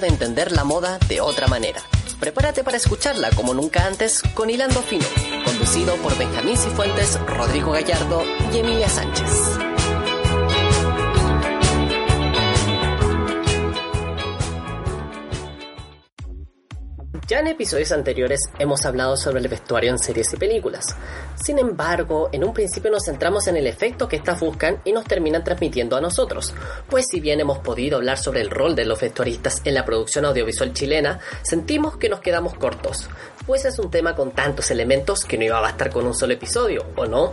de entender la moda de otra manera. Prepárate para escucharla como nunca antes con Hilando Fino, conducido por Benjamín Cifuentes, Rodrigo Gallardo y Emilia Sánchez. Ya en episodios anteriores hemos hablado sobre el vestuario en series y películas. Sin embargo, en un principio nos centramos en el efecto que estas buscan y nos terminan transmitiendo a nosotros. Pues si bien hemos podido hablar sobre el rol de los vestuaristas en la producción audiovisual chilena, sentimos que nos quedamos cortos. Pues es un tema con tantos elementos que no iba a bastar con un solo episodio, ¿o no?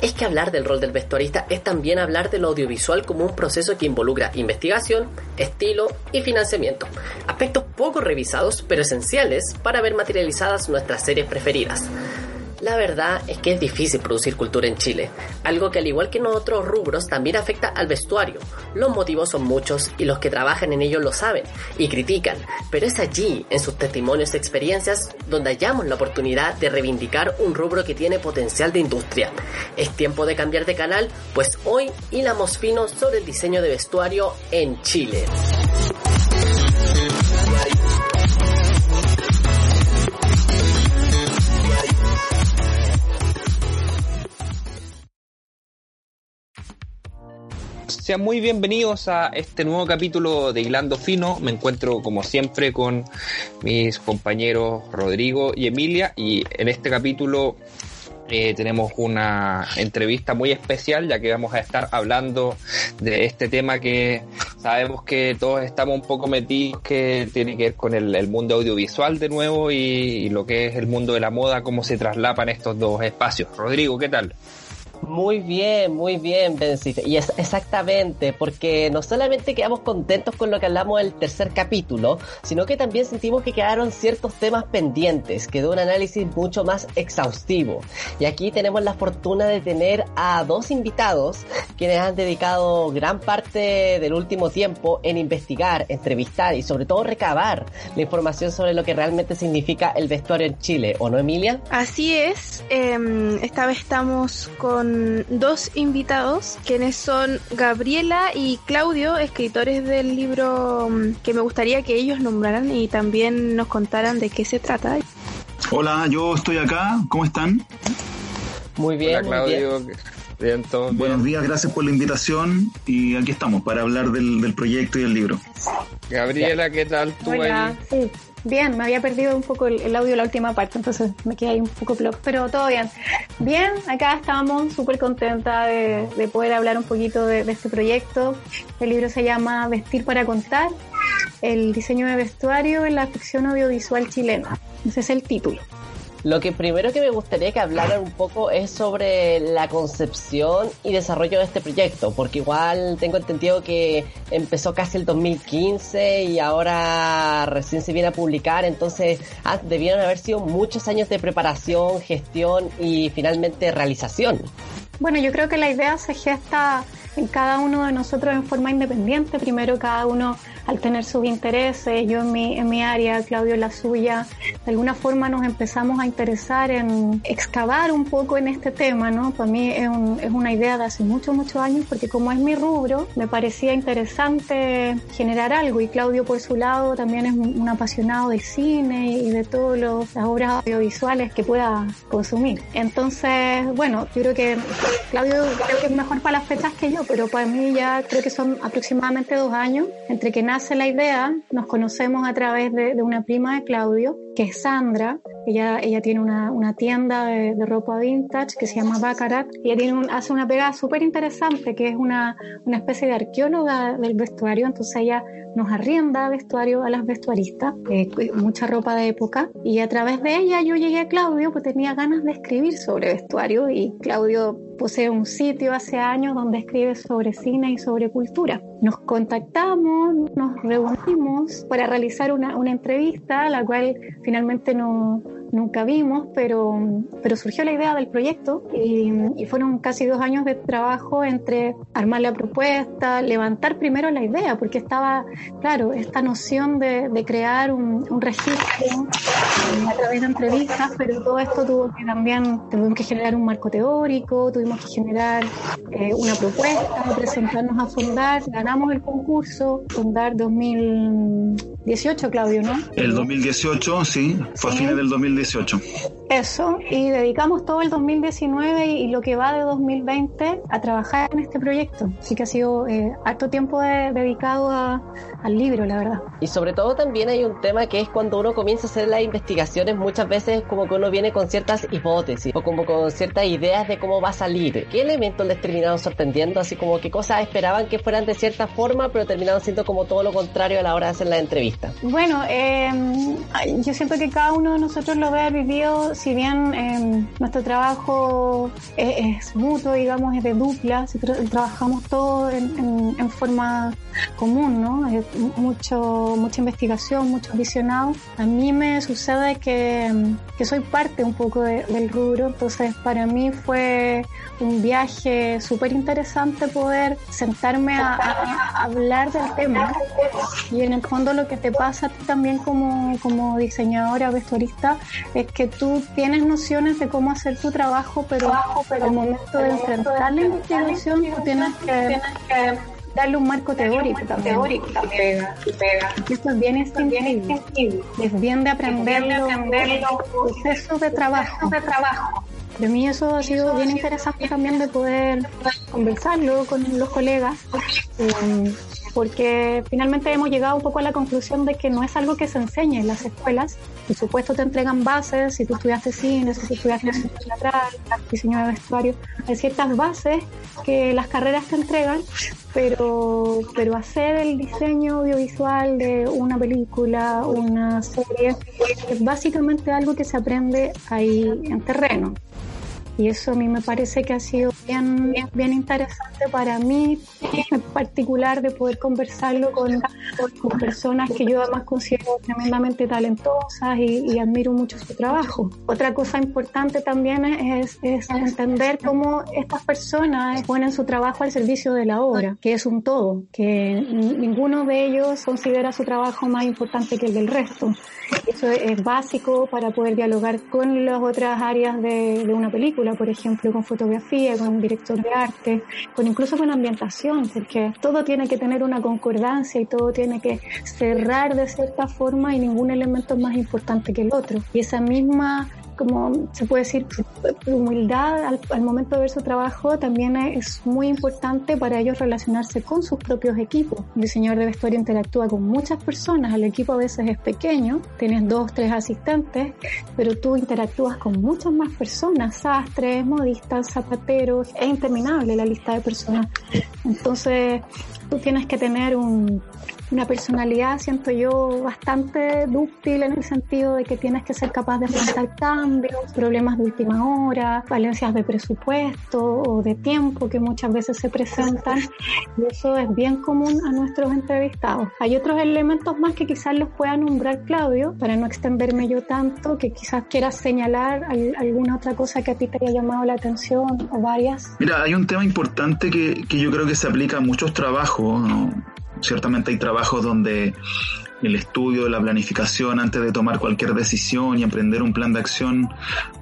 Es que hablar del rol del vestuarista es también hablar del audiovisual como un proceso que involucra investigación, estilo y financiamiento. Aspectos poco revisados pero esenciales para ver materializadas nuestras series preferidas. La verdad es que es difícil producir cultura en Chile, algo que al igual que en otros rubros también afecta al vestuario. Los motivos son muchos y los que trabajan en ello lo saben y critican, pero es allí, en sus testimonios y experiencias, donde hallamos la oportunidad de reivindicar un rubro que tiene potencial de industria. Es tiempo de cambiar de canal, pues hoy hilamos fino sobre el diseño de vestuario en Chile. Sean muy bienvenidos a este nuevo capítulo de Hilando Fino. Me encuentro como siempre con mis compañeros Rodrigo y Emilia y en este capítulo eh, tenemos una entrevista muy especial ya que vamos a estar hablando de este tema que sabemos que todos estamos un poco metidos que tiene que ver con el, mundo audiovisual de nuevo y, y, lo que es el mundo de la moda, cómo se traslapan estos dos espacios. Rodrigo, ¿qué tal? Muy bien, muy bien, Benzife. Y es exactamente, porque no solamente quedamos contentos con lo que hablamos del tercer capítulo, sino que también sentimos que quedaron ciertos temas pendientes, quedó un análisis mucho más exhaustivo. Y aquí tenemos la fortuna de tener a dos invitados quienes han dedicado gran parte del último tiempo en investigar, entrevistar y sobre todo recabar la información sobre lo que realmente significa el vestuario en Chile, ¿o no, Emilia? Así es, eh, esta vez estamos con dos invitados, quienes son Gabriela y Claudio, escritores del libro mm, que me gustaría que ellos nombraran y también nos contaran de qué se trata. Hola, yo estoy acá, ¿cómo están? Muy bien, Claudio. Bien. Buenos días, gracias por la invitación y aquí estamos para hablar del, proyecto y del libro. Gabriela, ¿qué tal tú Hola. Sí. Bien, me había perdido un poco el, audio la última parte, entonces me quedé ahí un poco blog, pero todo bien. Bien, acá estamos súper contenta de, poder hablar un poquito de, de, este proyecto. El libro se llama Vestir para contar, el diseño de vestuario en la ficción audiovisual chilena. Ese es el título. Lo que primero que me gustaría que hablaran un poco es sobre la concepción y desarrollo de este proyecto, porque igual tengo entendido que empezó casi el 2015 y ahora recién se viene a publicar, entonces ah, debieron haber sido muchos años de preparación, gestión y finalmente realización. Bueno, yo creo que la idea se gesta en cada uno de nosotros en forma independiente. Primero cada uno al tener sus intereses, yo en mi, en mi área, Claudio en la suya, de alguna forma nos empezamos a interesar en excavar un poco en este tema, ¿no? Para mí es, es una idea de hace muchos, muchos años, porque como es mi rubro, me parecía interesante generar algo y Claudio por su lado también es un, apasionado del cine y de todas las obras audiovisuales que pueda consumir. Entonces, bueno, yo creo que Claudio creo que es mejor para las fechas que yo, pero para mí ya creo que son aproximadamente dos años entre que nace la idea, nos conocemos a través de, una prima de Claudio, que es Sandra. Ella, ella tiene una, una tienda de, ropa vintage que se llama Baccarat ella tiene hace una pegada súper interesante, que es una, una especie de arqueóloga del vestuario. Entonces ella nos arrienda vestuario a las vestuaristas, eh, mucha ropa de época. Y a través de ella yo llegué a Claudio, pues tenía ganas de escribir sobre vestuario y Claudio posee un sitio hace años donde escribe sobre cine y sobre cultura. Nos contactamos, nos reunimos para realizar una, una entrevista, la cual finalmente no, nunca vimos, pero, pero surgió la idea del proyecto y, fueron casi dos años de trabajo entre armar la propuesta, levantar primero la idea, porque estaba, claro, esta noción de, de crear un, un registro a través de entrevistas, pero todo esto tuvo que también, tuvimos que generar un marco teórico, tuvimos que generar eh, una propuesta, presentarnos a fundar, ganamos el concurso, fundar 2000 2018, Claudio, ¿no? El 2018, sí, fue a fines del 2018. Eso, y dedicamos todo el 2019 y, lo que va de 2020 a trabajar en este proyecto. Así que ha sido eh, harto tiempo dedicado al libro, la verdad. Y sobre todo también hay un tema que es cuando uno comienza a hacer las investigaciones, muchas veces como que uno viene con ciertas hipótesis o como con ciertas ideas de cómo va a salir. ¿Qué elementos les terminaron sorprendiendo? Así como qué cosas esperaban que fueran de cierta forma, pero terminaron siendo como todo lo contrario a la hora de hacer la entrevista. Bueno, eh, yo siento que cada uno de nosotros lo ve vivido si bien em, nuestro trabajo es, mutuo, digamos, es de dupla, trabajamos todo en, forma común, ¿no? mucho, mucha investigación, mucho visionado. A mí me sucede que, que soy parte un poco del rubro, entonces para mí fue un viaje súper interesante poder sentarme a, hablar del tema y en el fondo lo que te pasa a ti también como, como diseñadora, vestuarista, es que tú tienes nociones de cómo hacer tu trabajo, pero, pero al momento de enfrentar la investigación tú tienes que, darle un marco teórico también. Teórico también. Esto es bien. Es bien de aprenderlo, aprenderlo proceso de trabajo. de trabajo. De mí eso ha sido bien interesante también de poder conversarlo con los colegas. Eh, porque finalmente hemos llegado un poco a la conclusión de que no es algo que se enseña en las escuelas. Por supuesto te entregan bases, si tú estudiaste cine, si tú estudiaste teatral, diseño de vestuario, hay ciertas bases que las carreras te entregan, pero, pero hacer el diseño audiovisual de una película, una serie, es básicamente algo que se aprende ahí en terreno. Y eso a mí me parece que ha sido bien, bien interesante para mí, en particular, de poder conversarlo con, personas que yo además considero tremendamente talentosas y, admiro mucho su trabajo. Otra cosa importante también es, entender cómo estas personas ponen su trabajo al servicio de la obra, que es un todo, que ninguno de ellos considera su trabajo más importante que el del resto. Eso es básico para poder dialogar con las otras áreas de una película por ejemplo, con fotografía, con un director de arte, con incluso con ambientación, porque todo tiene que tener una concordancia y todo tiene que cerrar de cierta forma y ningún elemento es más importante que el otro. Y esa misma como se puede decir, humildad al, momento de ver su trabajo también es muy importante para ellos relacionarse con sus propios equipos. El diseñador de vestuario interactúa con muchas personas, el equipo a veces es pequeño, tienes dos, tres asistentes, pero tú interactúas con muchas más personas, sastres, modistas, zapateros, es interminable la lista de personas. Entonces, tú tienes que tener un, una personalidad, siento yo, bastante dúctil en el sentido de que tienes que ser capaz de enfrentar cambios, problemas de última hora, valencias de presupuesto o de tiempo que muchas veces se presentan y eso es bien común a nuestros entrevistados. Hay otros elementos más que quizás los pueda nombrar Claudio para no extenderme yo tanto, que quizás quieras señalar alguna otra cosa que a ti te haya llamado la atención o varias. Mira, hay un tema importante que, que yo creo que se aplica a muchos trabajos, ¿no? Ciertamente hay trabajos donde el estudio, la planificación antes de tomar cualquier decisión y emprender un plan de acción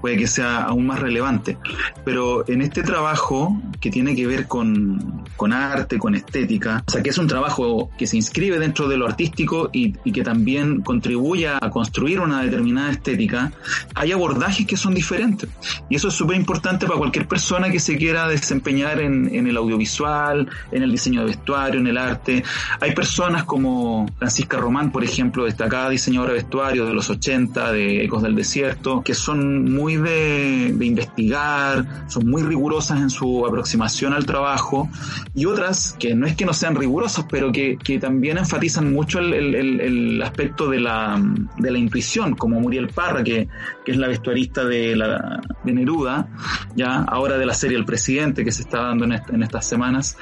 puede que sea aún más relevante. Pero en este trabajo que tiene que ver con, con arte, con estética, o sea, que es un trabajo que se inscribe dentro de lo artístico y, que también contribuye a construir una determinada estética, hay abordajes que son diferentes. Y eso es súper importante para cualquier persona que se quiera desempeñar en, en el audiovisual, en el diseño de vestuario, en el arte. Hay personas como Francisca Román, por ejemplo, destacada diseñadora de vestuario de los 80, de Ecos del Desierto, que son muy de, investigar, son muy rigurosas en su aproximación al trabajo, y otras que no es que no sean rigurosas, pero que, también enfatizan mucho el, aspecto de la, de la intuición, como Muriel Parra, que, es la vestuarista de, la, de Neruda, ya ahora de la serie El Presidente, que se está dando en, estas semanas.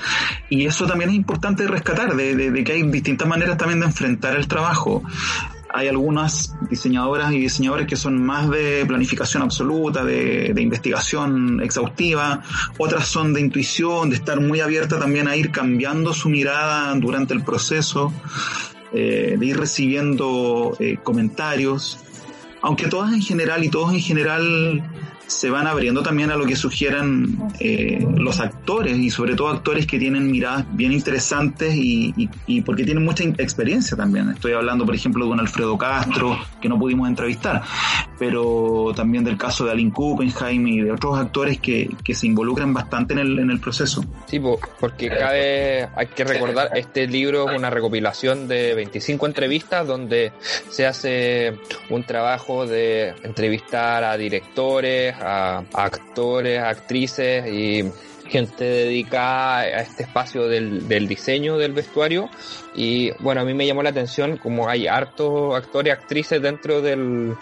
Y eso también es importante rescatar, de, de que hay distintas maneras también de enfrentar el trabajo. Hay algunas diseñadoras y diseñadores que son más de planificación absoluta, de, investigación exhaustiva, otras son de intuición, de estar muy abierta también a ir cambiando su mirada durante el proceso, eh, de ir recibiendo eh, comentarios, aunque todas en general y todos en general se van abriendo también a lo que sugieran eh, los actores y sobre todo actores que tienen miradas bien interesantes y, y, porque tienen mucha experiencia también. Estoy hablando, por ejemplo, de un Alfredo Castro que no pudimos entrevistar, pero también del caso de Aline Kuppenheim y de otros actores que, que se involucran bastante en el, en el proceso. Sí, porque cabe, hay que recordar, este libro es una recopilación de 25 entrevistas donde se hace un trabajo de entrevistar a directores, a, actores, actrices y gente dedicada a este espacio del, del, diseño del vestuario y bueno a mí me llamó la atención como hay hartos actores actrices dentro del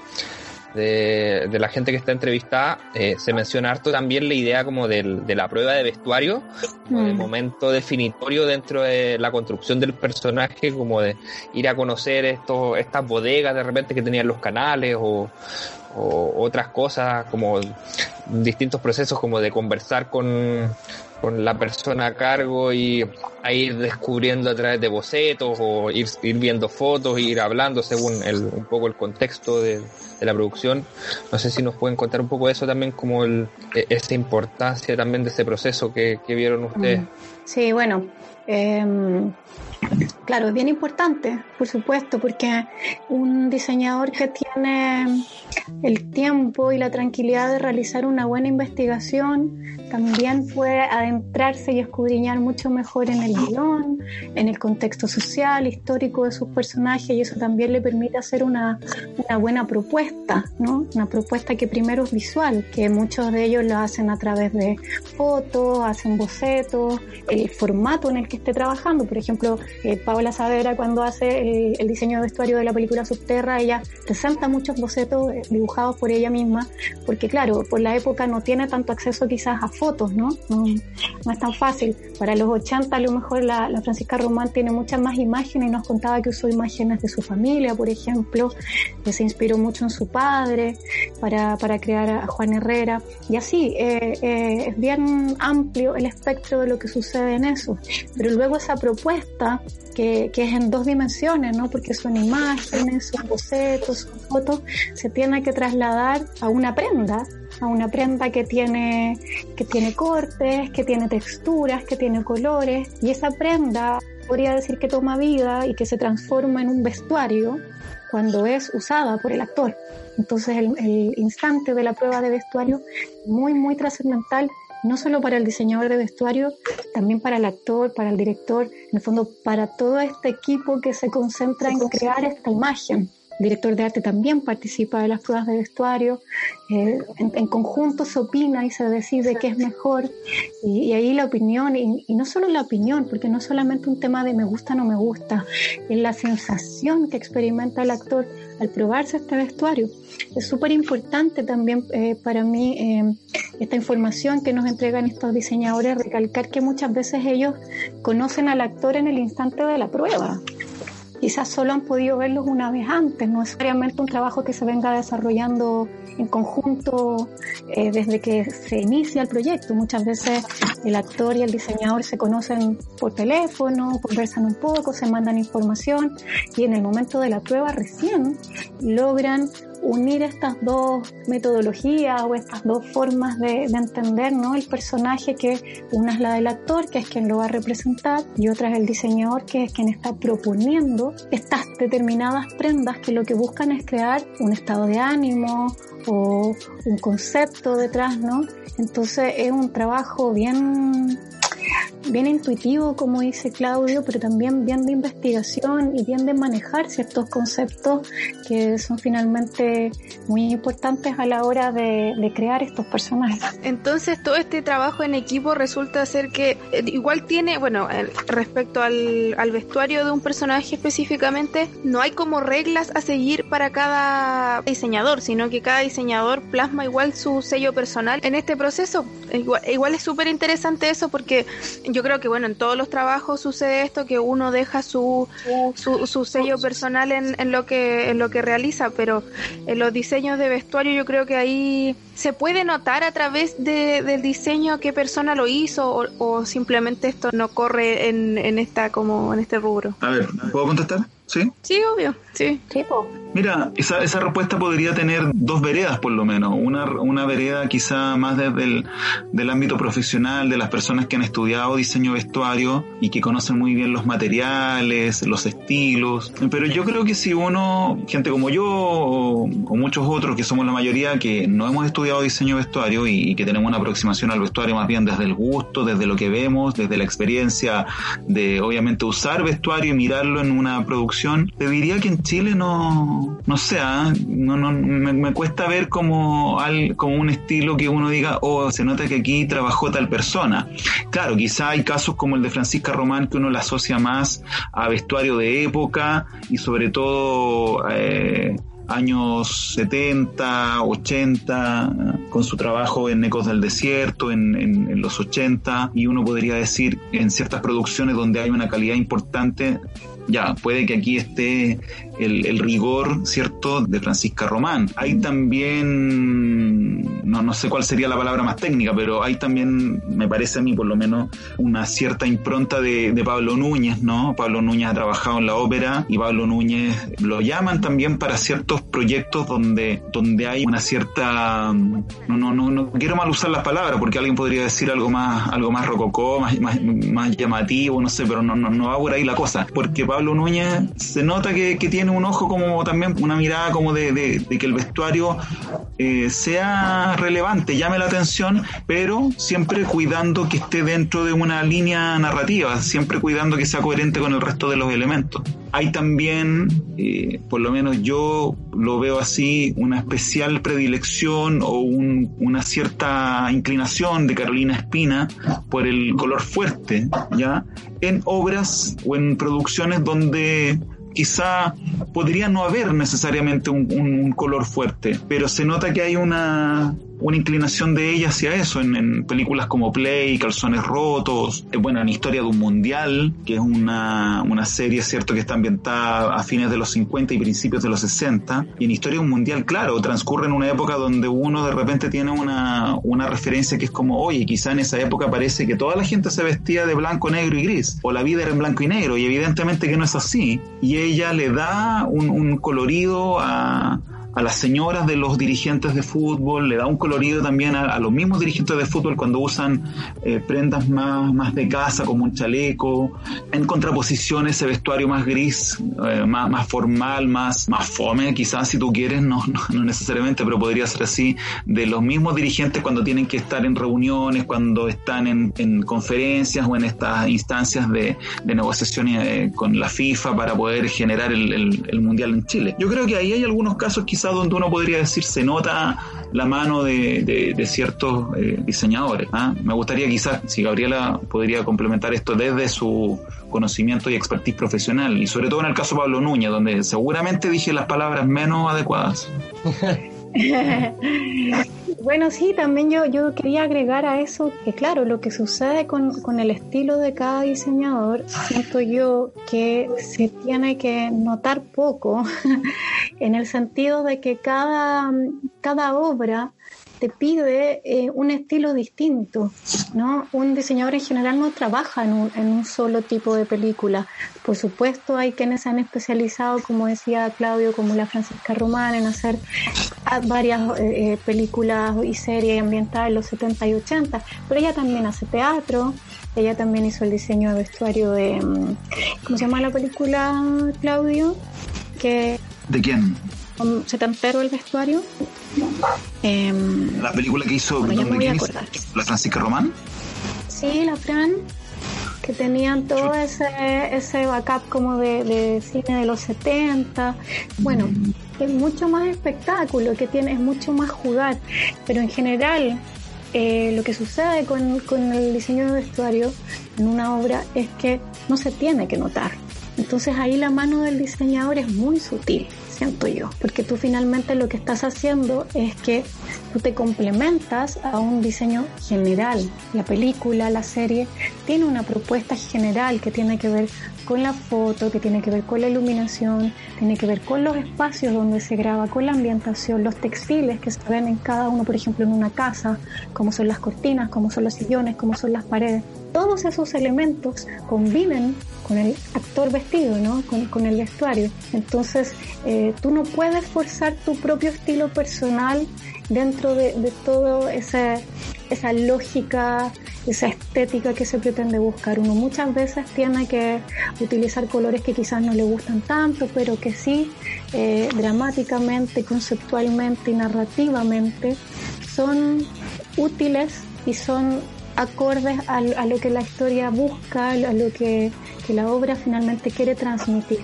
de, la gente que está entrevistada, eh, se menciona harto también la idea como del, de la prueba de vestuario, como de mm. momento definitorio dentro de la construcción del personaje, como de ir a conocer estos, estas bodegas de repente que tenían los canales o, o otras cosas, como distintos procesos como de conversar con, con la persona a cargo y a ir descubriendo a través de bocetos o ir, viendo fotos, ir hablando según el, un poco el contexto de, la producción. No sé si nos pueden contar un poco de eso también, como el, e, esa importancia también de ese proceso que, vieron ustedes. Mm. Sí, bueno, eh, claro, es bien importante, por supuesto, porque un diseñador que tiene el tiempo y la tranquilidad de realizar una buena investigación también puede adentrarse y escudriñar mucho mejor en el guion, en el contexto social, histórico de sus personajes y eso también le permite hacer una, buena propuesta, ¿no? Una propuesta que primero es visual, que muchos de ellos lo hacen a través de fotos, hacen bocetos, el formato en el que esté trabajando. Por ejemplo, eh, Paola Saavedra cuando hace el, diseño de vestuario de la película Subterra, ella presenta muchos bocetos eh, dibujados por ella misma, porque claro, por la época no tiene tanto acceso quizás a fotos, ¿no? No, es tan fácil. Para los 80 a lo mejor la, Francisca Román tiene muchas más imágenes nos contaba que usó imágenes de su familia, por ejemplo, que se inspiró mucho en su padre para, para crear a Juan Herrera. Y así, eh, es bien amplio el espectro de lo que sucede en eso. Pero luego esa propuesta que, es en dos dimensiones, ¿no? Porque son imágenes, son bocetos, son fotos, se tiene que trasladar a una prenda, a una prenda que tiene, que tiene cortes, que tiene texturas, que tiene colores, y esa prenda podría decir que toma vida y que se transforma en un vestuario cuando es usada por el actor. Entonces el, el instante de la prueba de vestuario muy, muy trascendental no solo para el diseñador de vestuario, también para el actor, para el director, en el fondo para todo este equipo que se concentra en crear esta imagen. Director de arte también participa de las pruebas de vestuario, eh, en, conjunto se opina y se decide qué es mejor, y, ahí la opinión, y, no solo la opinión, porque no es solamente un tema de me gusta no me gusta, es la sensación que experimenta el actor al probarse este vestuario. Es súper importante también eh, para mí eh, esta información que nos entregan estos diseñadores, recalcar que muchas veces ellos conocen al actor en el instante de la prueba quizás solo han podido verlos una vez antes, no es necesariamente un trabajo que se venga desarrollando en conjunto eh, desde que se inicia el proyecto. Muchas veces el actor y el diseñador se conocen por teléfono, conversan un poco, se mandan información y en el momento de la prueba recién logran unir estas dos metodologías o estas dos formas de, entender ¿no? el personaje, que una es la del actor, que es quien lo va a representar, y otra es el diseñador, que es quien está proponiendo estas determinadas prendas que lo que buscan es crear un estado de ánimo o un concepto detrás, ¿no? Entonces es un trabajo bien bien intuitivo, como dice Claudio, pero también bien de investigación y bien de manejar ciertos conceptos que son finalmente muy importantes a la hora de, crear estos personajes. Entonces, todo este trabajo en equipo resulta ser que eh, igual tiene, bueno, respecto al, al vestuario de un personaje específicamente, no hay como reglas a seguir para cada diseñador, sino que cada diseñador plasma igual su sello personal en este proceso. Igual, igual es súper interesante eso porque yo creo que bueno, en todos los trabajos sucede esto que uno deja su, su, sello personal en, en, lo que en lo que realiza, pero en los diseños de vestuario yo creo que ahí se puede notar a través de, del diseño qué persona lo hizo o, simplemente esto no corre en, en esta como en este rubro. A ver, ¿puedo contestar? ¿Sí? Sí, obvio, sí. Sí. Mira, esa, esa respuesta podría tener dos veredas por lo menos. Una, una vereda quizá más desde el del ámbito profesional, de las personas que han estudiado diseño vestuario y que conocen muy bien los materiales, los estilos. Pero yo creo que si uno, gente como yo o, o muchos otros que somos la mayoría que no hemos estudiado diseño vestuario y, y que tenemos una aproximación al vestuario más bien desde el gusto, desde lo que vemos, desde la experiencia de obviamente usar vestuario y mirarlo en una producción, te diría que en Chile no, no sé, ¿ah? no, no, me, cuesta ver como, al, como un estilo que uno diga, oh, se nota que aquí trabajó tal persona. Claro, quizá hay casos como el de Francisca Román que uno la asocia más a vestuario de época y sobre todo eh, años 70, 80, con su trabajo en Ecos del Desierto, en, en, en, los 80, y uno podría decir en ciertas producciones donde hay una calidad importante, ya, puede que aquí esté el, el rigor, ¿cierto?, de Francisca Román. Hay también, no, sé cuál sería la palabra más técnica, pero hay también, me parece a mí por lo menos, una cierta impronta de, Pablo Núñez, ¿no? Pablo Núñez ha trabajado en la ópera y Pablo Núñez lo llaman también para ciertos proyectos donde, donde hay una cierta, no, no, no, no quiero mal usar las palabras porque alguien podría decir algo más, algo más rococó, más, más, llamativo, no sé, pero no, no, no va por ahí la cosa, porque Pablo Núñez se nota que, que tiene un ojo como también una mirada como de, de, de que el vestuario eh, sea relevante, llame la atención, pero siempre cuidando que esté dentro de una línea narrativa, siempre cuidando que sea coherente con el resto de los elementos. Hay también, eh, por lo menos yo lo veo así, una especial predilección o un, una cierta inclinación de Carolina Espina por el color fuerte, ¿ya? En obras o en producciones donde quizá podría no haber necesariamente un, color fuerte, pero se nota que hay una, una inclinación de ella hacia eso en, películas como Play, Calzones Rotos, eh, bueno, en Historia de un Mundial, que es una, una serie, cierto, que está ambientada a fines de los 50 y principios de los 60, y en Historia de un Mundial, claro, transcurre en una época donde uno de repente tiene una, una referencia que es como, oye, quizá en esa época parece que toda la gente se vestía de blanco, negro y gris, o la vida era en blanco y negro, y evidentemente que no es así, y ella le da un colorido a a las señoras de los dirigentes de fútbol, le da un colorido también a, los mismos dirigentes de fútbol cuando usan eh, prendas más, más de casa como un chaleco, en contraposición ese vestuario más gris, eh, más, más formal, más, más fome, quizás si tú quieres, no, no, no, necesariamente, pero podría ser así, de los mismos dirigentes cuando tienen que estar en reuniones, cuando están en, en conferencias o en estas instancias de, de negociaciones eh, con la FIFA para poder generar el, el Mundial en Chile. Yo creo que ahí hay algunos casos quizás donde uno podría decir se nota la mano de, ciertos eh, diseñadores. ¿ah? Me gustaría quizás, si Gabriela podría complementar esto desde su conocimiento y expertise profesional, y sobre todo en el caso de Pablo Núñez, donde seguramente dije las palabras menos adecuadas. bueno, sí, también yo, yo quería agregar a eso que, claro, lo que sucede con, con, el estilo de cada diseñador, siento yo que se tiene que notar poco, en el sentido de que cada, cada obra te pide eh, un estilo distinto, ¿no? Un diseñador en general no trabaja en un, en un, solo tipo de película. Por supuesto, hay quienes han especializado, como decía Claudio, como la Francisca Román, en hacer varias eh, películas y series ambientadas en los 70 y 80, pero ella también hace teatro, ella también hizo el diseño de vestuario de, mm, ¿cómo se llama la película, Claudio? ¿De quién? Setentero el vestuario. Eh, la película que hizo bueno, ¿dónde quién hizo? la Francisca Román. Sí, la Fran, que tenían todo ese, ese backup como de, de cine de los 70. Bueno, es mucho más espectáculo, que tiene, es mucho más jugar, pero en general eh, lo que sucede con, con el diseño de vestuario en una obra es que no se tiene que notar. Entonces ahí la mano del diseñador es muy sutil siento yo, porque tú finalmente lo que estás haciendo es que tú te complementas a un diseño general. La película, la serie, tiene una propuesta general que tiene que ver con la foto, que tiene que ver con la iluminación, tiene que ver con los espacios donde se graba, con la ambientación, los textiles que se ven en cada uno, por ejemplo, en una casa, como son las cortinas, como son los sillones, como son las paredes. Todos esos elementos combinen con el actor vestido, ¿no? Con, el vestuario. Entonces, eh, tú no puedes forzar tu propio estilo personal dentro de, de todo esa, esa lógica, esa estética que se pretende buscar. Uno muchas veces tiene que utilizar colores que quizás no le gustan tanto, pero que sí eh, dramáticamente, conceptualmente y narrativamente son útiles y son acordes a, a, lo que la historia busca, a lo que, que la obra finalmente quiere transmitir.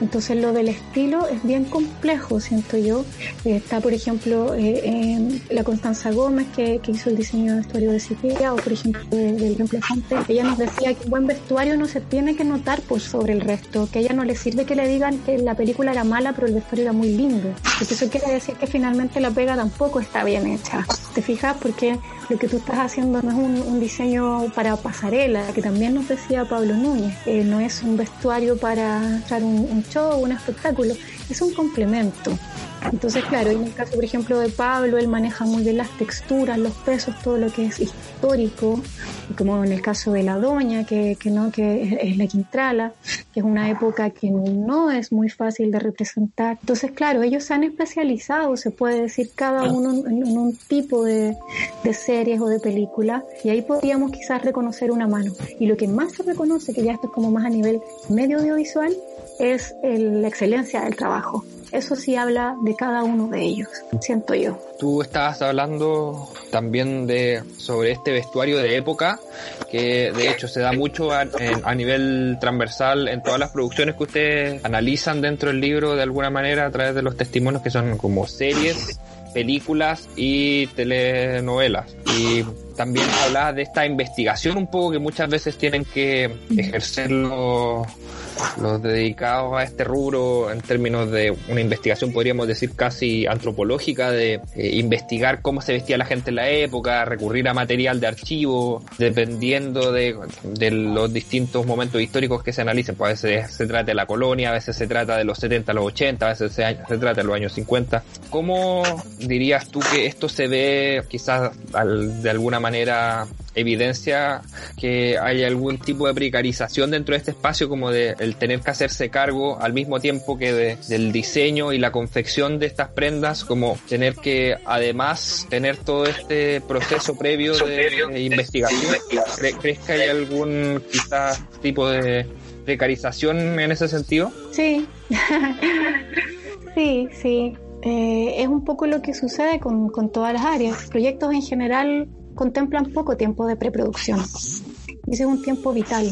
Entonces lo del estilo es bien complejo, siento yo. Eh, está, por ejemplo, eh, la Constanza Gómez, que, hizo el diseño de vestuario de Sicilia, o por ejemplo del reemplazante. Ella nos decía que un buen vestuario no se tiene que notar por sobre el resto, que a ella no le sirve que le digan que la película era mala, pero el vestuario era muy lindo. Porque eso quiere decir que finalmente la pega tampoco está bien hecha. ¿Te fijas? Porque lo que tú estás haciendo no es un, diseño para pasarela, que también nos decía Pablo Núñez. Eh, no es un vestuario para echar un, un show, un espectáculo, es un complemento. Entonces, claro, en el caso, por ejemplo, de Pablo, él maneja muy bien las texturas, los pesos, todo lo que es histórico, como en el caso de la Doña, que, que no, que es, la Quintrala, que es una época que no es muy fácil de representar. Entonces, claro, ellos se han especializado, se puede decir, cada uno en, en un tipo de, de series o de películas, y ahí podríamos quizás reconocer una mano. Y lo que más se reconoce, que ya esto es como más a nivel medio audiovisual, es la excelencia del trabajo. Eso sí habla de cada uno de ellos, siento yo. Tú estabas hablando también de sobre este vestuario de época, que de hecho se da mucho a, a nivel transversal en todas las producciones que ustedes analizan dentro del libro de alguna manera a través de los testimonios que son como series películas y telenovelas. También hablaba de esta investigación un poco que muchas veces tienen que ejercer los, dedicados a este rubro en términos de una investigación, podríamos decir casi antropológica, de eh, investigar cómo se vestía la gente en la época, recurrir a material de archivo, dependiendo de, de los distintos momentos históricos que se analicen. Pues a veces se trata de la colonia, a veces se trata de los 70 a los 80, a veces se, se trata de los años 50. ¿Cómo dirías tú que esto se ve quizás de alguna manera manera evidencia que hay algún tipo de precarización dentro de este espacio, como de el tener que hacerse cargo al mismo tiempo que de, del diseño y la confección de estas prendas, como tener que además tener todo este proceso previo de, investigación. ¿Crees que hay algún quizás tipo de precarización en ese sentido? Sí, sí, sí. Eh, es un poco lo que sucede con, con todas las áreas. Proyectos en general contemplan poco tiempo de preproducción. Ese es un tiempo vital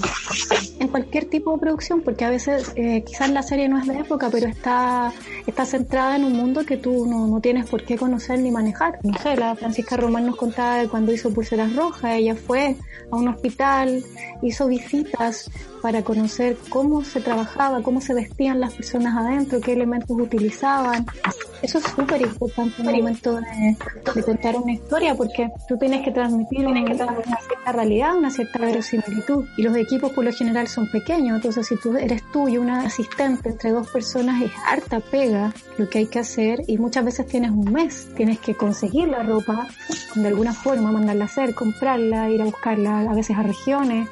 en cualquier tipo de producción, porque a veces eh, quizás la serie no es de época, pero está, está centrada en un mundo que tú no, no, tienes por qué conocer ni manejar. No sé, la Francisca Román nos contaba de cuando hizo Pulseras Rojas, ella fue a un hospital, hizo visitas para conocer cómo se trabajaba, cómo se vestían las personas adentro, qué elementos utilizaban. Eso es súper importante en el momento de, contar una historia, porque tú tienes que transmitir una, cierta realidad, una cierta verosimilitud. Y los equipos por lo general son pequeños, entonces si tú eres tú y una asistente entre dos personas es harta pega lo que hay que hacer y muchas veces tienes un mes, tienes que conseguir la ropa de alguna forma, mandarla a hacer, comprarla, ir a buscarla a veces a regiones,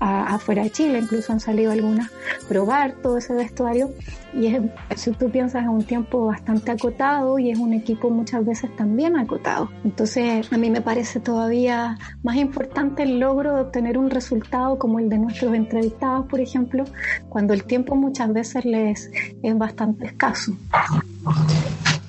afuera de Chile, incluso han salido algunas, probar todo ese vestuario y es, si tú piensas, es un tiempo bastante acotado y es un equipo muchas veces también acotado. Entonces, a mí me parece todavía más importante el logro de obtener un resultado como el de nuestros entrevistados, por ejemplo, cuando el tiempo muchas veces les es bastante escaso.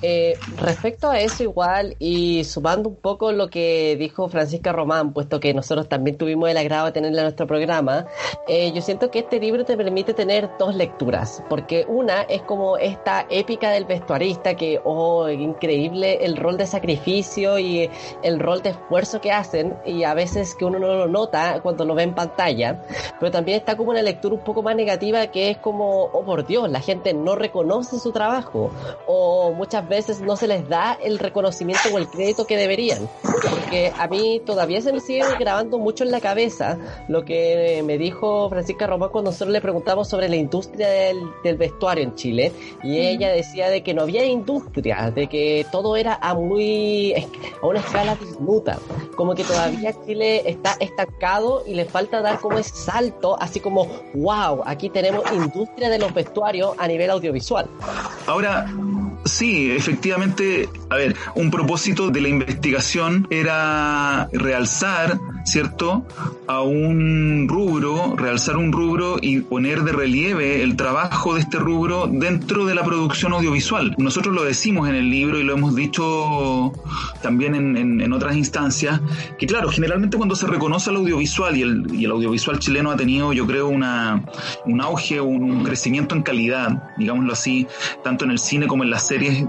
Eh, respecto a eso igual y sumando un poco lo que dijo Francisca Román, puesto que nosotros también tuvimos el agrado de tenerla en nuestro programa, eh, yo siento que este libro te permite tener dos lecturas, porque una es como esta épica del vestuarista que, oh, increíble el rol de sacrificio y el rol de esfuerzo que hacen y a veces que uno no lo nota cuando lo ve en pantalla, pero también está como una lectura un poco más negativa que es como, oh por Dios, la gente no reconoce su trabajo o muchas veces veces no se les da el reconocimiento o el crédito que deberían. Porque a mí todavía se me sigue grabando mucho en la cabeza lo que me dijo Francisca Román cuando nosotros le preguntamos sobre la industria del, del vestuario en Chile. Y ella decía de que no había industria, de que todo era a muy a una escala dismuta. Como que todavía Chile está estancado y le falta dar como ese salto, así como, wow, aquí tenemos industria de los vestuarios a nivel audiovisual. Ahora, Sí, efectivamente, a ver, un propósito de la investigación era realzar, ¿cierto?, a un rubro, realzar un rubro y poner de relieve el trabajo de este rubro dentro de la producción audiovisual. Nosotros lo decimos en el libro y lo hemos dicho también en, otras instancias, que claro, generalmente cuando se reconoce el audiovisual y el, el audiovisual chileno ha tenido, yo creo, una, un auge, un, un crecimiento en calidad, digámoslo así, tanto en el cine como en las series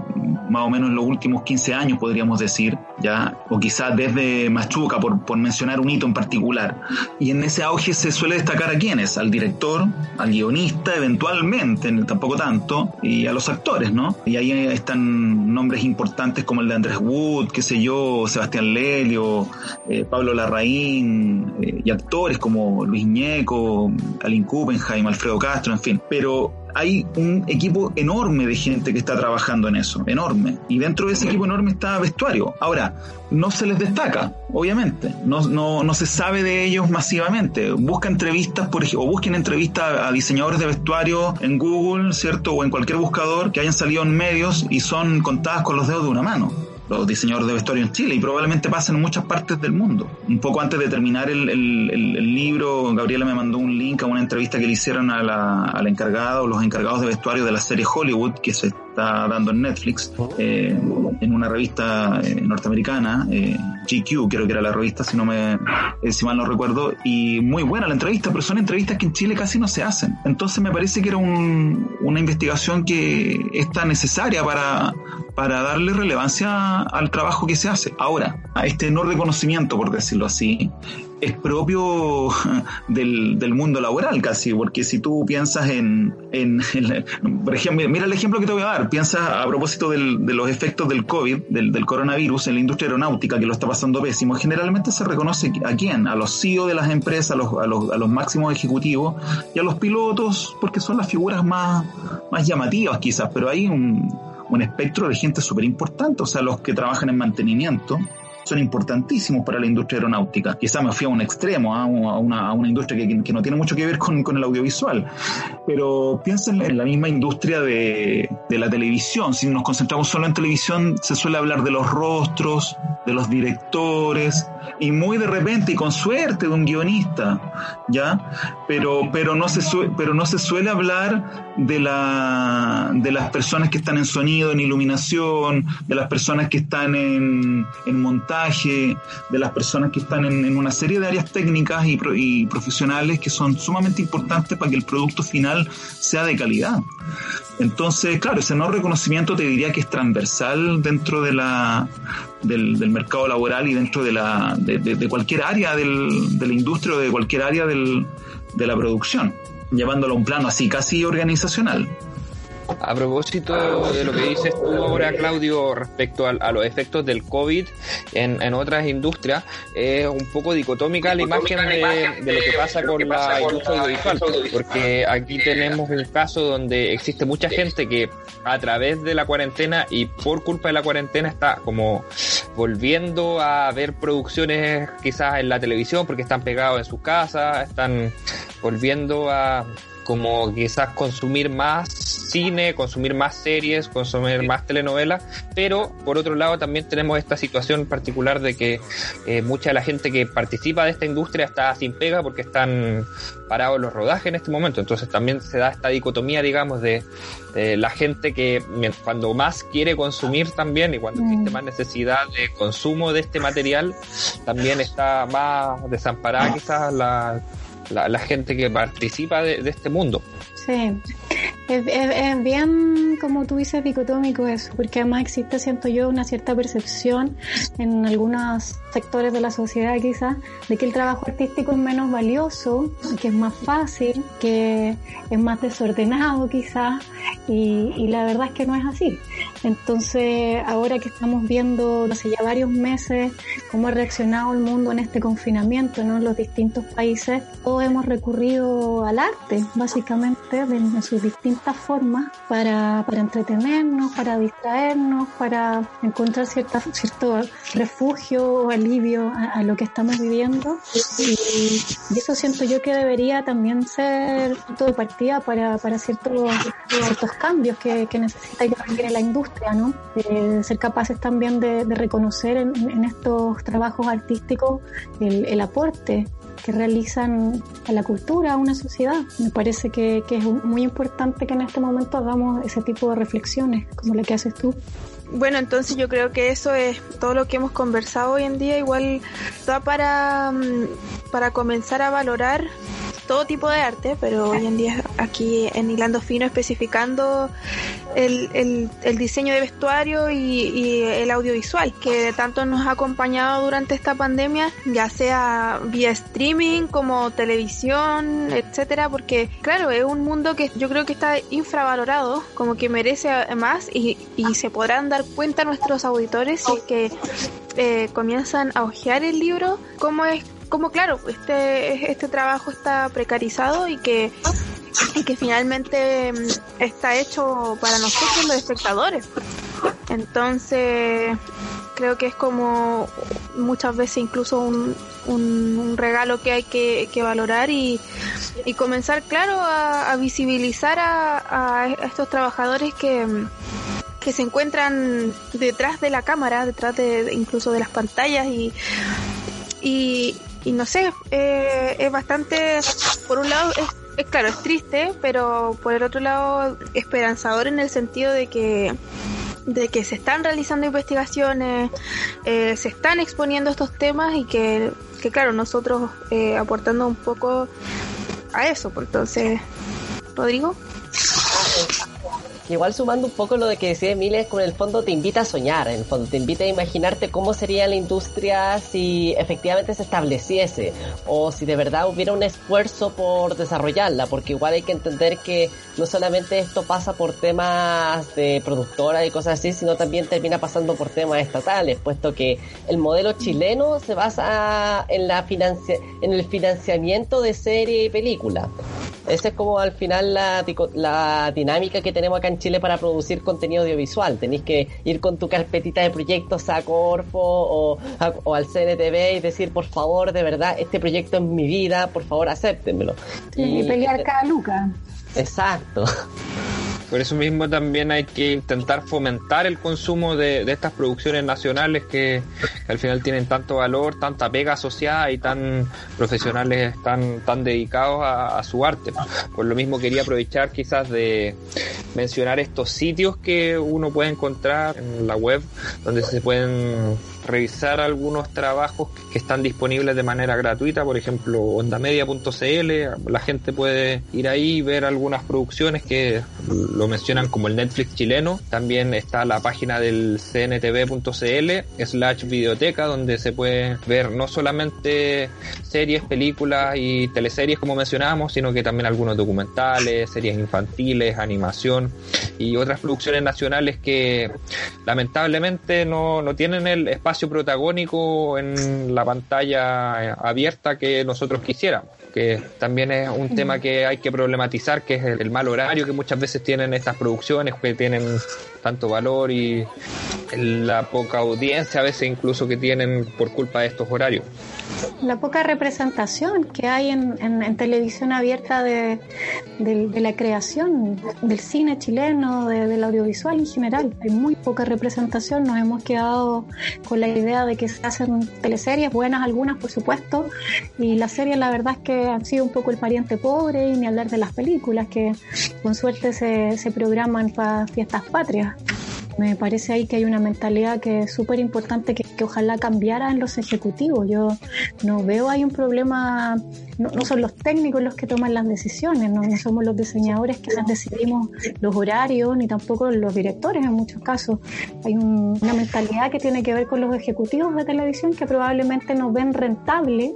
más o menos en los últimos 15 años, podríamos decir, ya, o quizás desde Machuca, por, por mencionar un hito en particular. Y en ese auge se suele destacar a quiénes, al director, al guionista, eventualmente, tampoco tanto, y a los actores, ¿no? Y ahí están nombres importantes como el de Andrés Wood, qué sé yo, Sebastián Lelio, eh, Pablo Larraín, eh, y actores como Luis Ñeco, Alin Kuppenheim, Alfredo Castro, en fin. Pero hay un equipo enorme de gente que está trabajando en eso, enorme. Y dentro de ese equipo enorme está vestuario. Ahora, no se les destaca, obviamente. No, no, no se sabe de ellos masivamente. Busca entrevistas, por ejemplo, o busquen entrevistas a diseñadores de vestuario en Google, ¿cierto? O en cualquier buscador que hayan salido en medios y son contadas con los dedos de una mano los diseñadores de vestuario en Chile y probablemente pasen en muchas partes del mundo. Un poco antes de terminar el, el, libro, Gabriela me mandó un link a una entrevista que le hicieron a la, al encargado o los encargados de vestuario de la serie Hollywood que se está dando en Netflix, eh, en una revista eh, norteamericana, eh, GQ creo que era la revista, si no me, si mal no recuerdo, y muy buena la entrevista, pero son entrevistas que en Chile casi no se hacen. Entonces me parece que era un, una investigación que está necesaria para, para darle relevancia al trabajo que se hace. Ahora, a este no reconocimiento, por decirlo así, es propio del, del, mundo laboral casi, porque si tú piensas en, en, por ejemplo, mira el ejemplo que te voy a dar, piensa a propósito del, de los efectos del COVID, del, coronavirus en la industria aeronáutica que lo está pasando pésimo, generalmente se reconoce a quién, a los CEO de las empresas, a los, a los, a los máximos ejecutivos y a los pilotos, porque son las figuras más, más llamativas quizás, pero hay un, un espectro de gente súper importante, o sea, los que trabajan en mantenimiento, son importantísimos para la industria aeronáutica. Quizá me fui a un extremo, a, una, a una, industria que, que, no tiene mucho que ver con, con el audiovisual, pero piensen en la misma industria de, de, la televisión. Si nos concentramos solo en televisión, se suele hablar de los rostros, de los directores, y muy de repente y con suerte de un guionista, ¿ya? Pero, pero, no, se pero no se suele hablar de, la, de las personas que están en sonido, en iluminación, de las personas que están en, en montaje de las personas que están en, una serie de áreas técnicas y, profesionales que son sumamente importantes para que el producto final sea de calidad. Entonces, claro, ese no reconocimiento te diría que es transversal dentro de la, del, mercado laboral y dentro de, la, de, cualquier área de la industria o de cualquier área de la producción, llevándolo a un plano así casi organizacional. A propósito de lo que dices tú ahora, Claudio, respecto a, los efectos del COVID en, en, otras industrias, es un poco dicotómica la imagen de, de, lo que pasa con la industria audiovisual, porque aquí tenemos un caso donde existe mucha gente que a través de la cuarentena y por culpa de la cuarentena está como volviendo a ver producciones quizás en la televisión porque están pegados en sus casas, están volviendo a como quizás consumir más cine, consumir más series, consumir más telenovelas, pero por otro lado también tenemos esta situación particular de que eh, mucha de la gente que participa de esta industria está sin pega porque están parados los rodajes en este momento, entonces también se da esta dicotomía, digamos, de, la gente que cuando más quiere consumir también y cuando existe mm. más necesidad de consumo de este material, también está más desamparada quizás la la, gente que participa de, este mundo. Sí. Es, es, bien, como tú dices, dicotómico eso, porque además existe, siento yo, una cierta percepción en algunos sectores de la sociedad quizás, de que el trabajo artístico es menos valioso, que es más fácil, que es más desordenado quizás, y, y la verdad es que no es así. Entonces, ahora que estamos viendo hace ya varios meses cómo ha reaccionado el mundo en este confinamiento, ¿no? en los distintos países, todos hemos recurrido al arte, básicamente, en sus distintas formas, para, para entretenernos, para distraernos, para encontrar cierta, cierto refugio o alivio a, lo que estamos viviendo. Y, eso siento yo que debería también ser punto de partida para, para ciertos, ciertos cambios que, que necesita que la industria, ¿no? ser capaces también de, reconocer en, estos trabajos artísticos el, el aporte que realizan a la cultura, a una sociedad. Me parece que, que, es muy importante que en este momento hagamos ese tipo de reflexiones, como la que haces tú. Bueno, entonces yo creo que eso es todo lo que hemos conversado hoy en día. Igual da para, mm, para comenzar a valorar todo tipo de arte, pero hoy en día aquí en Hilando Fino especificando el, el, diseño de vestuario y, el audiovisual, que tanto nos ha acompañado durante esta pandemia, ya sea vía streaming como televisión, etcétera, porque claro, es un mundo que yo creo que está infravalorado, como que merece más y, y se podrán dar cuenta nuestros auditores si que eh, comienzan a hojear el libro, cómo es como claro, este, este trabajo está precarizado y que, y que finalmente mm, está hecho para nosotros los espectadores. Entonces, creo que es como muchas veces incluso un, un, regalo que hay que, que valorar y, y, comenzar, claro, a, visibilizar a, estos trabajadores que, que se encuentran detrás de la cámara, detrás de incluso de las pantallas y, y, y no sé, eh, es bastante, por un lado, es, claro, es triste, pero por el otro lado, esperanzador en el sentido de que de que se están realizando investigaciones, eh, se están exponiendo estos temas y que, que claro, nosotros eh, aportando un poco a eso. Entonces, Rodrigo igual sumando un poco lo de que decía Emilia, con el fondo te invita a soñar, en el fondo te invita a imaginarte cómo sería la industria si efectivamente se estableciese o si de verdad hubiera un esfuerzo por desarrollarla, porque igual hay que entender que no solamente esto pasa por temas de productora y cosas así, sino también termina pasando por temas estatales, puesto que el modelo chileno se basa en la financia en el financiamiento de serie y película. Esa es como al final la, la dinámica que tenemos acá en Chile para producir contenido audiovisual. Tenéis que ir con tu carpetita de proyectos a Corfo o, al CNTV y decir, por favor, de verdad, este proyecto es mi vida, por favor, acéptenmelo. y pelear cada luca. Exacto. Por eso mismo también hay que intentar fomentar el consumo de, estas producciones nacionales que, al final tienen tanto valor, tanta pega asociada y tan profesionales tan, tan dedicados a, su arte. Por lo mismo quería aprovechar quizás de mencionar estos sitios que uno puede encontrar en la web donde se pueden revisar algunos trabajos que están disponibles de manera gratuita, por ejemplo, ondamedia.cl, la gente puede ir ahí y ver algunas producciones que lo mencionan como el Netflix chileno, también está la página del cntv.cl slash videoteca donde se puede ver no solamente series, películas y teleseries como mencionábamos, sino que también algunos documentales, series infantiles, animación y otras producciones nacionales que lamentablemente no, no tienen el espacio protagónico en la pantalla eh, abierta que nosotros quisiéramos, que también es un tema que hay que problematizar, que es el, mal horario que muchas veces tienen estas producciones, que tienen tanto valor y la poca audiencia a veces incluso que tienen por culpa de estos horarios. La poca representación que hay en, en, televisión abierta de, de, la creación del cine chileno, de, del audiovisual en general. Hay muy poca representación. Nos hemos quedado con la idea de que se hacen teleseries, buenas algunas por supuesto, y las series la verdad es que han sido un poco el pariente pobre y ni hablar de las películas que con suerte se, se programan para fiestas patrias. Me parece ahí que hay una mentalidad que es súper importante que, ojalá cambiara en los ejecutivos. Yo no veo ahí un problema no, son los técnicos los que toman las decisiones, no, somos los diseñadores que decidimos los horarios, ni tampoco los directores en muchos casos. Hay una mentalidad que tiene que ver con los ejecutivos de televisión que probablemente no ven rentable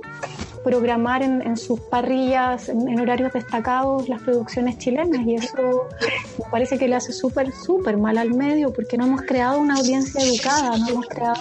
programar en, sus parrillas, en, horarios destacados, las producciones chilenas. Y eso me parece que le hace súper, súper mal al medio, porque no hemos creado una audiencia educada, no hemos creado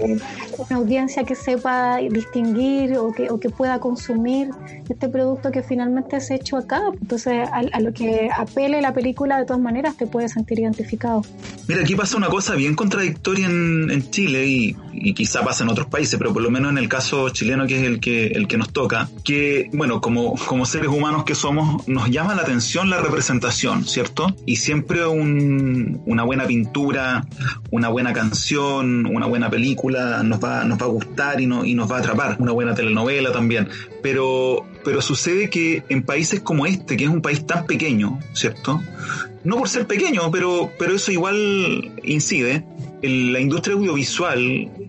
eh, una audiencia que sepa distinguir o que, o que pueda consumir este producto que finalmente ha hecho acá. Entonces, a, lo que apele la película, de todas maneras, te puedes sentir identificado. Mira, aquí pasa una cosa bien contradictoria en, en Chile y, y quizá pasa en otros países, pero por lo menos en el caso chileno, que es el que el que nos toca, que, bueno, como, como seres humanos que somos, nos llama la atención la representación, ¿cierto? Y siempre un, una buena pintura, una buena canción, una buena película nos va, a gustar y, no, y nos va a atrapar. Una buena telenovela también. Pero, pero sucede que en países como este, que es un país tan pequeño, ¿cierto? No por ser pequeño, pero, pero eso igual incide la industria audiovisual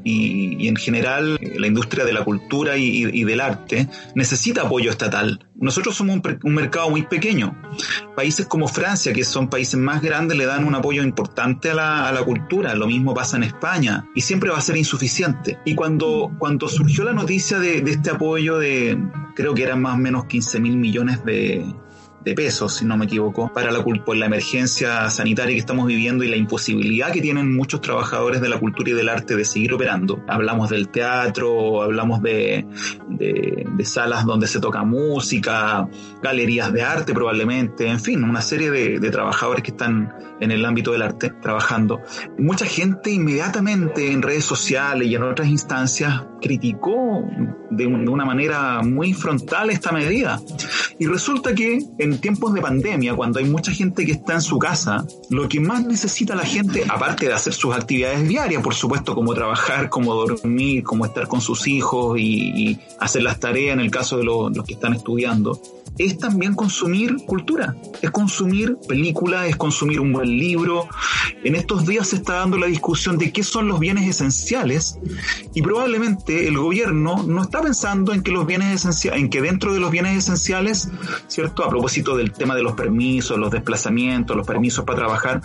y, en general la industria de la cultura y, del arte necesita apoyo estatal. Nosotros somos un, mercado muy pequeño. Países como Francia, que son países más grandes, le dan un apoyo importante a la, cultura. Lo mismo pasa en España y siempre va a ser insuficiente. Y cuando, cuando surgió la noticia de, de este apoyo de, creo que eran más o menos 15 mil millones de, de pesos, si no me equivoco, para la, por la emergencia sanitaria que estamos viviendo y la imposibilidad que tienen muchos trabajadores de la cultura y del arte de seguir operando. Hablamos del teatro, hablamos de, de, salas donde se toca música, galerías de arte probablemente, en fin, una serie de, de trabajadores que están en el ámbito del arte trabajando. Mucha gente inmediatamente en redes sociales y en otras instancias criticó de, una manera muy frontal esta medida. Y resulta que en tiempos de pandemia, cuando hay mucha gente que está en su casa, lo que más necesita la gente, aparte de hacer sus actividades diarias, por supuesto, como trabajar, como dormir, como estar con sus hijos y, hacer las tareas en el caso de los que están estudiando, es también consumir cultura, es consumir películas, es consumir un buen libro. En estos días se está dando la discusión de qué son los bienes esenciales y probablemente el gobierno no está pensando en que los bienes esenciales, en que dentro de los bienes esenciales, ¿cierto? A propósito del tema de los permisos, los desplazamientos, los permisos para trabajar,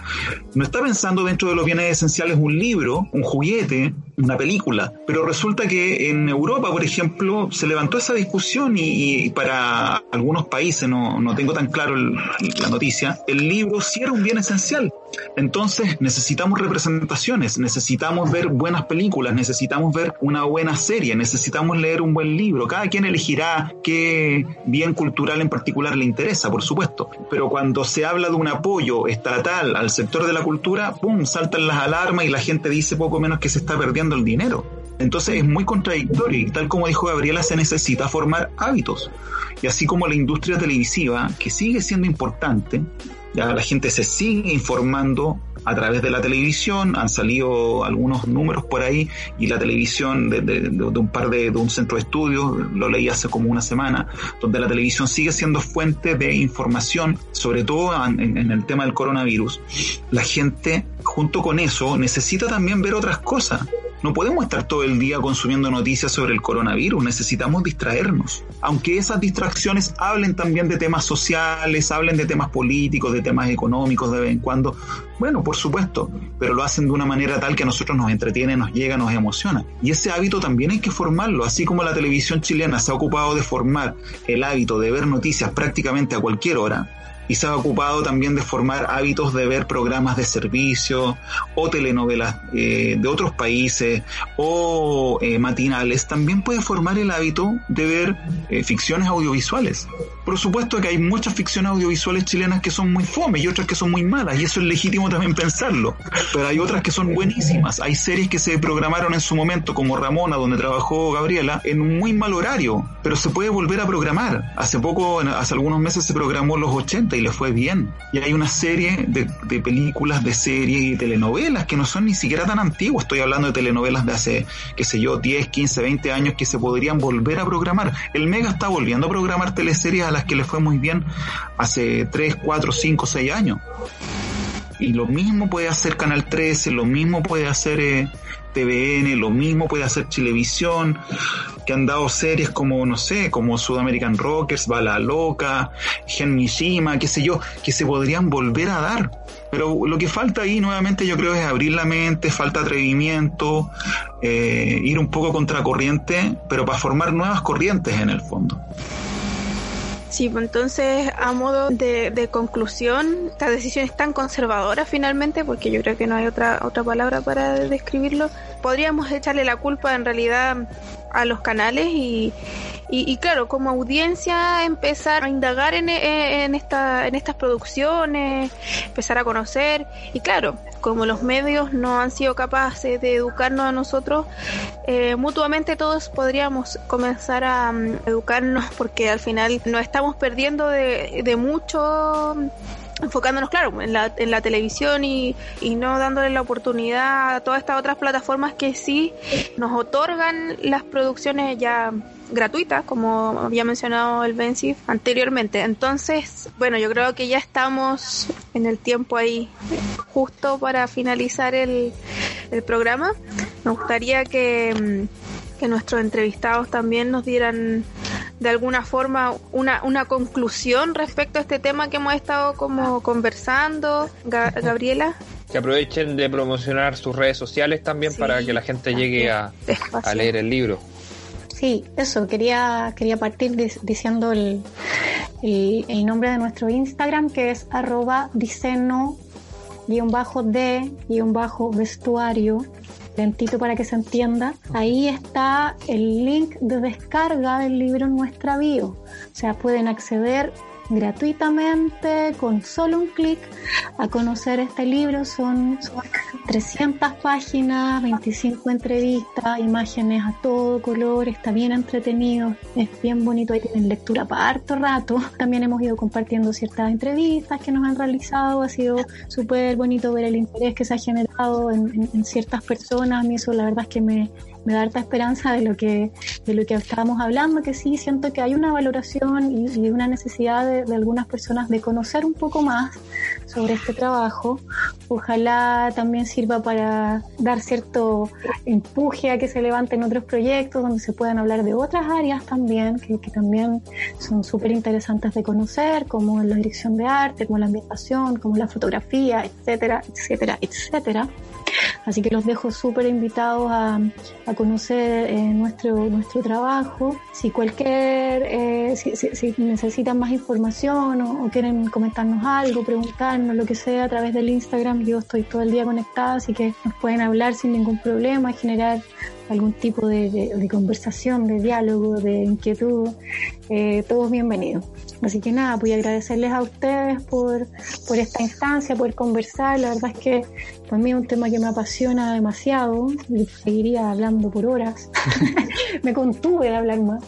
no está pensando dentro de los bienes esenciales un libro, un juguete, una película. Pero resulta que en Europa, por ejemplo, se levantó esa discusión y, para algunos países, no, no tengo tan claro la noticia, el libro sí era un bien esencial. Entonces necesitamos representaciones, necesitamos ver buenas películas, necesitamos ver una buena serie, necesitamos leer un buen libro. Cada quien elegirá qué bien cultural en particular le interesa, por supuesto. Pero cuando se habla de un apoyo estatal al sector de la cultura, ¡pum!, saltan las alarmas y la gente dice poco menos que se está perdiendo el dinero. Entonces es muy contradictorio y tal como dijo Gabriela, se necesita formar hábitos. Y así como la industria televisiva, que sigue siendo importante, ya la gente se sigue informando a través de la televisión, han salido algunos números por ahí y la televisión de, un par de, de un centro de estudios, lo leí hace como una semana, donde la televisión sigue siendo fuente de información, sobre todo en, en el tema del coronavirus. La gente, junto con eso, necesita también ver otras cosas. No podemos estar todo el día consumiendo noticias sobre el coronavirus, necesitamos distraernos. Aunque esas distracciones hablen también de temas sociales, hablen de temas políticos, de temas económicos de vez en cuando, bueno, por supuesto, pero lo hacen de una manera tal que a nosotros nos entretiene, nos llega, nos emociona. Y ese hábito también hay que formarlo, así como la televisión chilena se ha ocupado de formar el hábito de ver noticias prácticamente a cualquier hora y se ha ocupado también de formar hábitos de ver programas de servicio o telenovelas eh, de otros países o eh, matinales, también puede formar el hábito de ver eh, ficciones audiovisuales. Por supuesto que hay muchas ficciones audiovisuales chilenas que son muy fome y otras que son muy malas, y eso es legítimo también pensarlo. Pero hay otras que son buenísimas. Hay series que se programaron en su momento, como Ramona, donde trabajó Gabriela, en muy mal horario, pero se puede volver a programar. Hace poco, hace algunos meses se programó los 80 y le fue bien. Y hay una serie de, películas, de series y telenovelas que no son ni siquiera tan antiguas. Estoy hablando de telenovelas de hace, qué sé yo, 10, 15, 20 años que se podrían volver a programar. El Mega está volviendo a programar teleseries las que le fue muy bien hace 3, 4, 5, 6 años. Y lo mismo puede hacer Canal 13, lo mismo puede hacer eh, TVN, lo mismo puede hacer Televisión, que han dado series como, no sé, como Sudamerican Rockers, Bala Loca, Gen Mishima, qué sé yo, que se podrían volver a dar. Pero lo que falta ahí nuevamente yo creo es abrir la mente, falta atrevimiento, eh, ir un poco contracorriente, pero para formar nuevas corrientes en el fondo. Sí, pues entonces a modo de, de, conclusión, esta decisión es tan conservadora finalmente, porque yo creo que no hay otra otra palabra para describirlo. Podríamos echarle la culpa en realidad a los canales y, y, y, claro, como audiencia empezar a indagar en, en, esta, en estas producciones, empezar a conocer y claro, como los medios no han sido capaces de educarnos a nosotros, eh, mutuamente todos podríamos comenzar a um, educarnos porque al final nos estamos perdiendo de, de mucho enfocándonos, claro, en la, en la televisión y, y, no dándole la oportunidad a todas estas otras plataformas que sí nos otorgan las producciones ya gratuitas, como había mencionado el Bensif anteriormente. Entonces, bueno, yo creo que ya estamos en el tiempo ahí justo para finalizar el, el programa. Me gustaría que, que nuestros entrevistados también nos dieran de alguna forma una, una conclusión respecto a este tema que hemos estado como conversando, Ga Gabriela. Que aprovechen de promocionar sus redes sociales también sí, para que la gente llegue a, a, leer el libro. Sí, eso, quería, quería partir diciendo el, el, el, nombre de nuestro Instagram que es arroba diceno guion bajo de guion bajo vestuario lentito para que se entienda, ahí está el link de descarga del libro en nuestra bio. O sea, pueden acceder gratuitamente con solo un clic a conocer este libro. Son, son 300 páginas, 25 entrevistas, imágenes a todo color, está bien entretenido, es bien bonito, ahí tienen lectura para harto rato. También hemos ido compartiendo ciertas entrevistas que nos han realizado, ha sido súper bonito ver el interés que se ha generado en, en, en ciertas personas, a mí eso la verdad es que me, me da harta esperanza de lo que de lo que estábamos hablando que sí siento que hay una valoración y, una necesidad de, de, algunas personas de conocer un poco más sobre este trabajo. Ojalá también sirva para dar cierto empuje a que se levanten otros proyectos donde se puedan hablar de otras áreas también que, que también son súper interesantes de conocer como la dirección de arte como la ambientación como la fotografía etcétera etcétera etcétera Así que los dejo súper invitados a, conocer eh, nuestro, nuestro trabajo. Si cualquier, eh, si, si, si, necesitan más información o, o, quieren comentarnos algo, preguntarnos, lo que sea a través del Instagram, yo estoy todo el día conectada, así que nos pueden hablar sin ningún problema, generar algún tipo de, de, de conversación, de diálogo, de inquietud, eh, todos bienvenidos. Así que nada, voy a agradecerles a ustedes por, por esta instancia, por conversar. La verdad es que para mí es un tema que me apasiona demasiado. Y seguiría hablando por horas. me contuve de hablar más,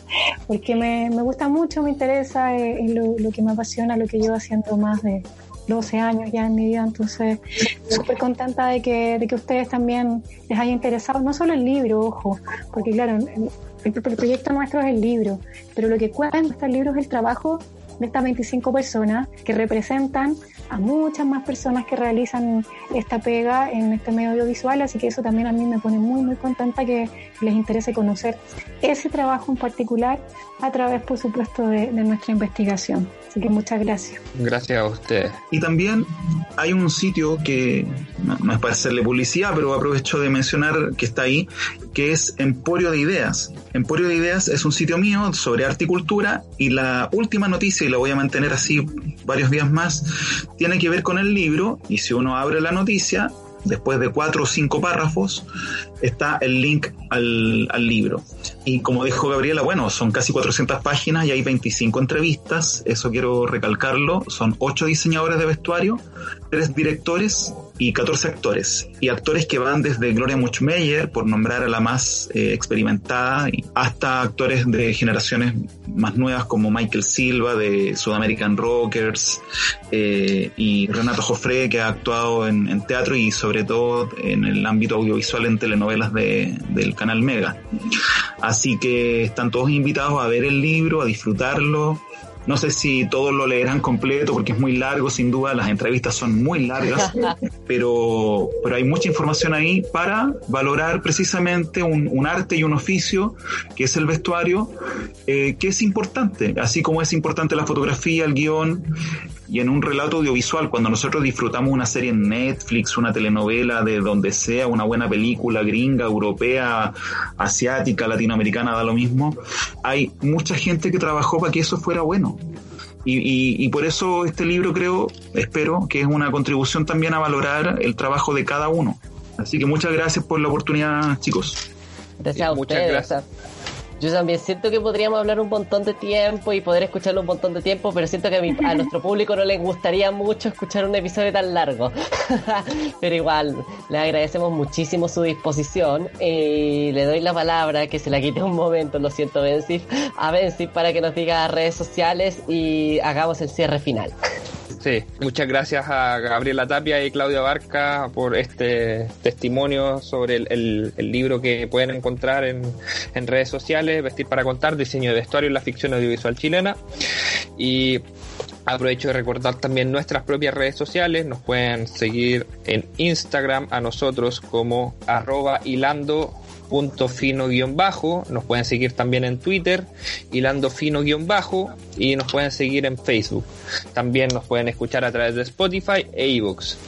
porque me, me gusta mucho, me interesa eh, lo, lo que me apasiona, lo que llevo haciendo más de 12 años ya en mi vida, entonces súper contenta de que, de que ustedes también les haya interesado, no solo el libro, ojo, porque claro, el, el proyecto nuestro es el libro, pero lo que cuenta en este libro es el trabajo de estas 25 personas que representan a muchas más personas que realizan esta pega en este medio audiovisual, así que eso también a mí me pone muy muy contenta que les interese conocer ese trabajo en particular a través, por supuesto, de, de nuestra investigación. Así que muchas gracias. Gracias a ustedes. Y también hay un sitio que no, no es para hacerle publicidad, pero aprovecho de mencionar que está ahí, que es Emporio de Ideas. Emporio de Ideas es un sitio mío sobre arte y cultura y la última noticia, y la voy a mantener así varios días más, tiene que ver con el libro y si uno abre la noticia, después de cuatro o cinco párrafos, está el link al, libro. Y como dijo Gabriela, bueno, son casi 400 páginas y hay 25 entrevistas, eso quiero recalcarlo, son 8 diseñadores de vestuario, 3 directores y 14 actores. Y actores que van desde Gloria Muchmeyer, por nombrar a la más eh, experimentada, hasta actores de generaciones más nuevas como Michael Silva de Sudamerican Rockers eh, y Renato Joffre que ha actuado en, en, teatro y sobre todo en el ámbito audiovisual en telenovelas de, del canal Mega. Así que están todos invitados a ver el libro, a disfrutarlo No sé si todos lo leerán completo porque es muy largo, sin duda, las entrevistas son muy largas, pero, pero hay mucha información ahí para valorar precisamente un, un arte y un oficio que es el vestuario, eh, que es importante, así como es importante la fotografía, el guion, y en un relato audiovisual, cuando nosotros disfrutamos una serie en Netflix, una telenovela de donde sea, una buena película gringa, europea, asiática, latinoamericana, da lo mismo, hay mucha gente que trabajó para que eso fuera bueno. Y, y, por eso este libro creo, espero, que es una contribución también a valorar el trabajo de cada uno. Así que muchas gracias por la oportunidad, chicos. Gracias a muchas gracias. Yo también siento que podríamos hablar un montón de tiempo y poder escucharlo un montón de tiempo, pero siento que a, nuestro público no les gustaría mucho escuchar un episodio tan largo. pero igual, le agradecemos muchísimo su disposición y le doy la palabra, que se la quite un momento, lo siento, Bensif, a Bensif para que nos diga redes sociales y hagamos el cierre final. Sí, muchas gracias a Gabriela Tapia y Claudia Barca por este testimonio sobre el, libro que pueden encontrar en, redes sociales, Vestir para Contar, Diseño de Vestuario en la Ficción Audiovisual Chilena. Y Aprovecho de recordar también nuestras propias redes sociales. Nos pueden seguir en Instagram a nosotros como arroba hilando punto fino guion bajo, nos pueden seguir también en Twitter, hilando fino guion bajo, y nos pueden seguir en Facebook. También nos pueden escuchar a través de Spotify e ebooks.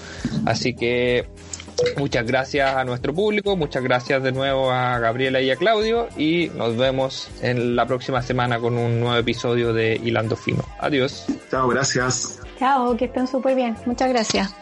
Así que muchas gracias a nuestro público, muchas gracias de nuevo a Gabriela y a Claudio, y nos vemos en la próxima semana con un nuevo episodio de Hilando Fino. Adiós. Chao, gracias. Chao, que estén súper bien. Muchas gracias.